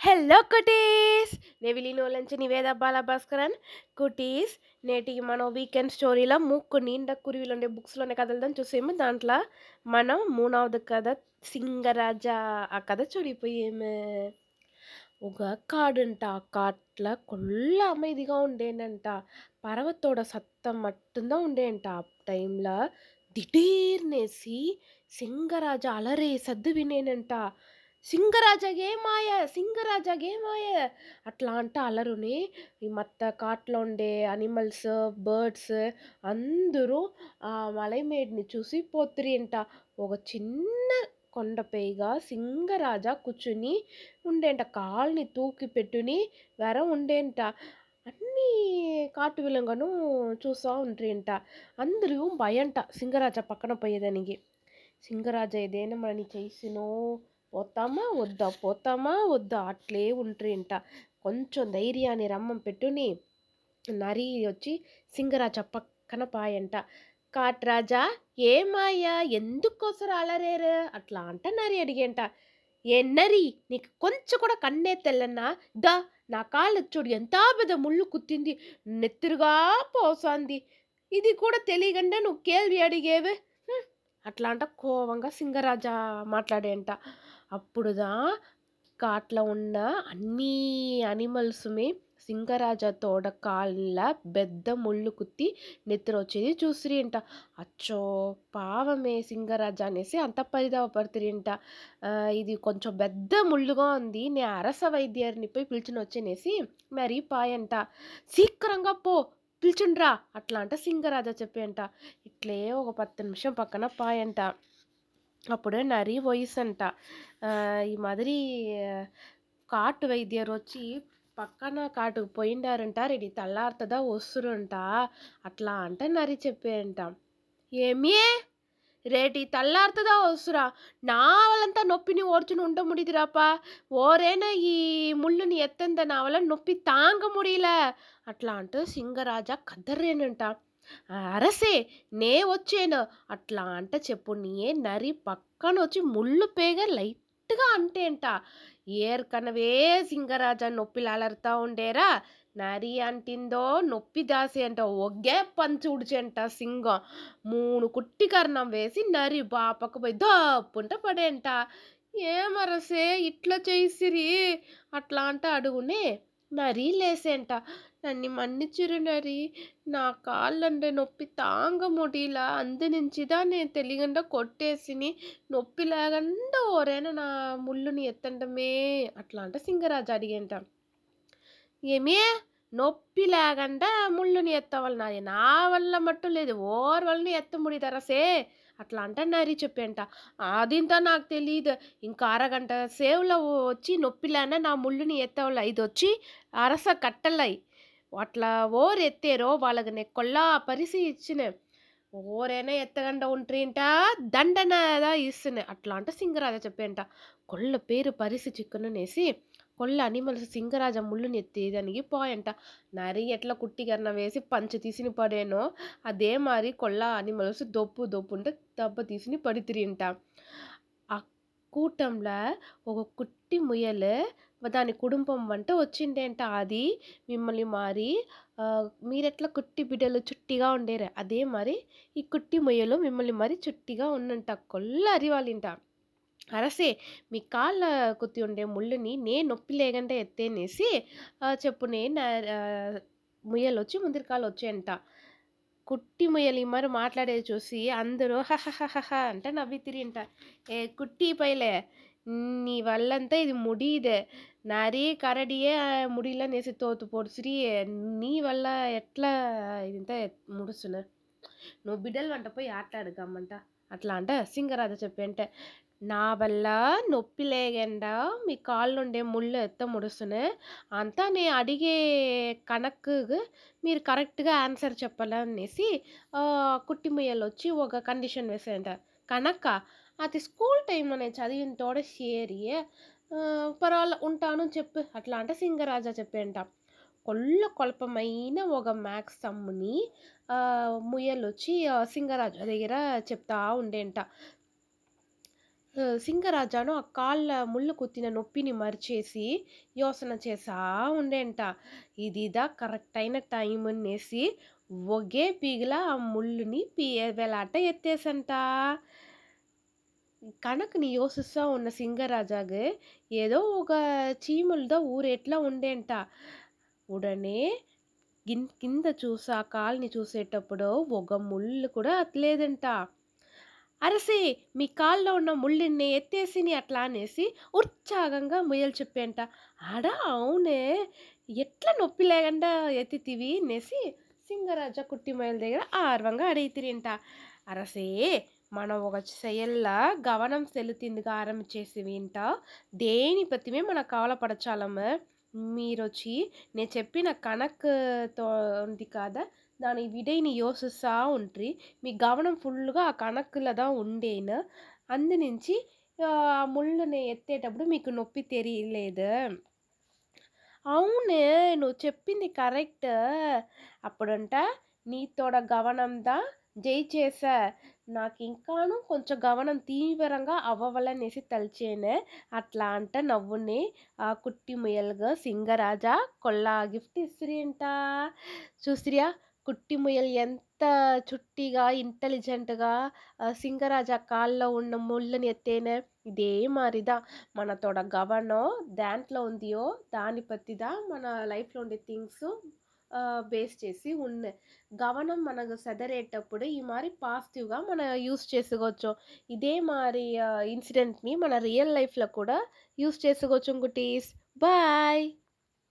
Hello cuties నెవిలీనోలంచి Niveda Bala Bhaskaran cuties నేటికి మనం వీకెండ్ స్టోరీలో ముక్కు నిండా కురివిలు ఉండే బుక్స్లోనే కథలదని చూసేము. దాంట్లో మనం మూడవది కథ సింగరాజా ఆ కథ చూడిపోయేము. ఒక కాడంట ఆ కాట్ల కొల్ల అమైదిగా ఉండేనంట. పర్వతోడ సత్తం మట్టుందా ఉండేంట ఆ టైంలో దిటీర్నేసి సింగరాజా అలరే సద్దు వినేనంట. సింగరాజాగే మాయ సింగరాజాగే మాయ. అట్లా అంట అలరుని ఈ మత్త కాట్లో ఉండే అనిమల్స్ బర్డ్స్ అందరూ ఆ మలైమేడ్ని చూసి పోతురి అంట ఒక చిన్న కొండపైగా సింగరాజా కూర్చుని ఉండేంట. కాల్ని తూకి పెట్టుని వెర ఉండేంట. అన్నీ కాటు విలంగను చూస్తూ ఉంట్రింట అందరూ భయంట సింగరాజా పక్కన పోయేదానికి. సింగరాజా ఏదైనా మనని చేసినో పోతామా? వద్దా? పోతామా? వద్దా? అట్లే ఉంట్రింట కొంచెం ధైర్యాన్ని రమ్మం పెట్టుని నరి వచ్చి సింగరాజ పక్కన పాయంట. కాట్రాజా ఏమాయ్యా? ఎందుకోసం అలరేరు అట్లా అంట నరి అడిగేంట. ఏ నరి నీకు కొంచెం కూడా కన్నే తెల్లన్నా దా నా కాళ్ళు చూడు ఎంత పెద్ద ముళ్ళు కుత్తింది. నెత్తురుగా పోసాంది. ఇది కూడా తెలియకుండా నువ్వు కేల్వి అడిగేవే. అట్లా అంట కోవంగా సింగరాజా మాట్లాడేంట. అప్పుడుదా కాట్లో ఉన్న అన్నీ అనిమల్స్మే సింగరాజ తోడ కాళ్ళ పెద్ద ముళ్ళు కుత్తి నెత్తిరొచ్చేది చూసిరి అంట అచ్చో! పావమే సింగరాజ అనేసి అంత పరిదాపడుతురింట ఇది కొంచెం పెద్ద ముళ్ళుగా ఉంది. నే అరస వైద్యర్ని పోయి పిలిచిన వచ్చేనేసి మరి పాయంట శీఘ్రంగా పో పిలిచిండ్రా అట్లా అంట సింగరాజా చెప్పేంట ఇట్లే ఒక పత్తు నిమిషం పక్కన పాయంట. అప్పుడే నరి వయసంట ఈ మాదిరి కాటు వైద్యరు వచ్చి పక్కన కాటుకు పోయిండారంట రెడీ తల్లారుతుందా వస్తురంట అట్లా అంటే నరి చెప్పేయంట ఏమి రేటి తల్లారుతుందా వస్తురా నా వాళ్ళంతా నొప్పిని ఓర్చుని ఉండ ముడిదిరాపా ఓరేనా ఈ ముళ్ళుని ఎత్తంద నా వల్ల నొప్పి తాంగ ముడియల అట్లా అంటూ సింగరాజా కద్దరేనంట అరసే నే వచ్చేను అట్లా అంట చెప్పు. నీయే నరి పక్కన వచ్చి ముళ్ళు పేగ లైట్గా అంటేంట. ఏర్కనవే సింగరాజా నొప్పిలు అలరుతా ఉండేరా. నరి అంటిందో నొప్పి దాసి అంట. ఒగ్గే పంచు ఉడిచేంట సింగం. మూడు కుట్టి కర్ణం వేసి నరి బాపకు పోయి దప్పుంట పడేంట. ఏమరసే ఇట్లా చేసిరి అట్లా అంట అడుగునే నరి లేసేంట. నన్ను మన్నిచ్చిరు నరి. నా కాళ్ళంటే నొప్పి తాంగ ముడిలా అందునుంచిదా నేను తెలియకుండా కొట్టేసిని. నొప్పి లేకుండా ఓరేనా నా ముళ్ళుని ఎత్తండమే అట్లా అంట సింగరాజు అడిగేంట. ఏమే? నొప్పి లేకుండా ముళ్ళుని ఎత్తవాలి నాది నా వల్ల మట్టు లేదు ఓర్ వల్ల ఎత్త ముడిదరసే అట్లా అంట నరి చెప్పేంట అదింతా నాకు తెలియదు ఇంకా అరగంట సేవలో వచ్చి నొప్పిలానే నా ముళ్ళుని ఎత్తవల ఇది వచ్చి అరస కట్టలై. అట్లా ఓరు ఎత్తేరో వాళ్ళకి నెక్కొల్లా పరిసి ఇచ్చిన. ఓరైనా ఎత్తగండ ఉంట్రింట? దండనదా ఇస్తున్నా. అట్లా అంట సింగరాజ చెప్పేంట కొల్ల పేరు పరిసి చిక్కుననేసి కొల్ల అనిమల్స్ సింగరాజ ముళ్ళుని ఎత్తేదానికి పోయంట. నరి ఎట్లా కుట్టిగన్న వేసి పంచ తీసిని పడేనో అదే మరి కొల్ల అనిమల్స్ దొప్పు దొప్పు ఉంటే దెబ్బ తీసిని పడితిరింట. ఆ కూటంలో ఒక కుట్టి ముయలు దాని కుటుంబం వంట వచ్చిండేంట. అది మిమ్మల్ని మారి మీరెట్లా కుట్టి బిడ్డలు చుట్టిగా ఉండేరు అదే మరి ఈ కుట్టి ముయ్యలు మిమ్మల్ని మరి చుట్టిగా ఉన్నంట. కొల్ల అరివాలింట. అరసే మీ కాళ్ళ కుత్తి ఉండే ముళ్ళుని నే నొప్పి లేకుండా ఎత్తేనేసి చెప్పునే నా ముయ్యలు వచ్చి ముందరికాలు వచ్చేంట కుట్టి ముయ్యలు ఈ మరి మాట్లాడేది చూసి అందరూ హ అంటే నవ్వి తిరిగింట ఏ కుట్టి పైలే నీ వల్లంతా ఇది ముడిదే. నారీ కరడియే ముడిలా నేసి తోతు పొడుచురి నీ వల్ల ఎట్లా ఇదంతా ముడుస్తున్నారు? నువ్వు బిడ్డలు వంట పోయి ఆటలాడుకమ్మంట అట్లా అంట సింగరాజ చెప్పి అంటే నా వల్ల నొప్పి లేకుండా మీ కాళ్ళ నుండే ముళ్ళు ఎత్త ముడుసును అంతా నేను అడిగే కనక్కు మీరు కరెక్ట్గా ఆన్సర్ చెప్పాలనేసి కుట్టి ముయ్యలు వచ్చి ఒక కండిషన్ వేసేయంట కనక్క అది స్కూల్ టైంలో నేను చదివిన తోడ షేరి పర్వాలే ఉంటాను చెప్పు అట్లా అంటే సింగరాజా చెప్పేంట కొల్ల కొల్పమైన ఒక మ్యాథ్స్ సమ్ముని ముయ్యలు వచ్చి సింగరాజు దగ్గర చెప్తా ఉండేంట. సింగరాజాను ఆ కాళ్ళ ముళ్ళు కుత్తిన నొప్పిని మరిచేసి యోచన చేసా ఉండేంట. ఇదిదా కరెక్ట్ అయిన టైం అనేసి ఒకే పీగల ఆ ముళ్ళుని పీ వేలాట ఎత్తేసంట. కనకుని యోసిస్తూ ఉన్న సింగరాజాకి ఏదో ఒక చీమలుదా ఊరేట్లా ఉండేంట. ఉడనే కింద చూసా కాల్ని చూసేటప్పుడు ఒక ముళ్ళు కూడా అట్లేదంట అరసే మీ కాల్లో ఉన్న ముళ్ళిని ఎత్తేసిని అట్లా అనేసి ఉత్సాహంగా ముయ్యలు చెప్పేంట ఆడా అవునే ఎట్లా నొప్పి లేకుండా ఎత్తితివి అనేసి సింగరాజ కుట్టి ముయ్యల దగ్గర ఆర్వంగా అడిగితిరింట అరసే మనం ఒక செயல்ல கவனம் చేసి వింట. దేని పతిమే మన కావలపడచాలమ్మ మీరు వచ్చి నేను చెప్పిన కనక్తో ఉంది కాదా? దాని విడైని యోసిస్తా ఉంట్రి. మీ గమనం ఫుల్గా ఆ కనక్కుల దా ఉండేను. అందు నుంచి ఆ ముళ్ళుని ఎత్తేటప్పుడు మీకు నొప్పి తెలియలేదు. అవును నువ్వు చెప్పింది కరెక్ట్. అప్పుడంట నీతోడ గమనందా జై చేసా నాకు ఇంకాను కొంచెం గవనం తీవ్రంగా అవ్వవలనేసి తలిచేనే. అట్లా అంట నవ్వుని ఆ కుట్టి ముయలుగా సింగరాజా కొల్లా గిఫ్ట్ ఇసిరింట. చూసిరియా కుట్టి ముయల్ ఎంత చుట్టిగా, ఇంటెలిజెంట్‌గా ఆహ్, సింగరాజా కాల్లో ఉన్న ముళ్ళని ఎత్తేనే. ఇదే మారిదా మనతోడ గవనం దాంట్లో ఉందియో దాని పత్తిదా మన లైఫ్‌లో ఉండే థింగ్సు ఆహ్, బేస్ చేసి ఉన్నాయి. గవనం మనకు సెదరేటప్పుడు ఈ మారి పాజిటివ్‌గా మన యూజ్ చేసుకోవచ్చు. ఇదే మారి ఆహ్, ఇన్సిడెంట్‌ని మన రియల్ లైఫ్‌లో కూడా యూజ్ చేసుకోవచ్చు కుటీస్. బాయ్.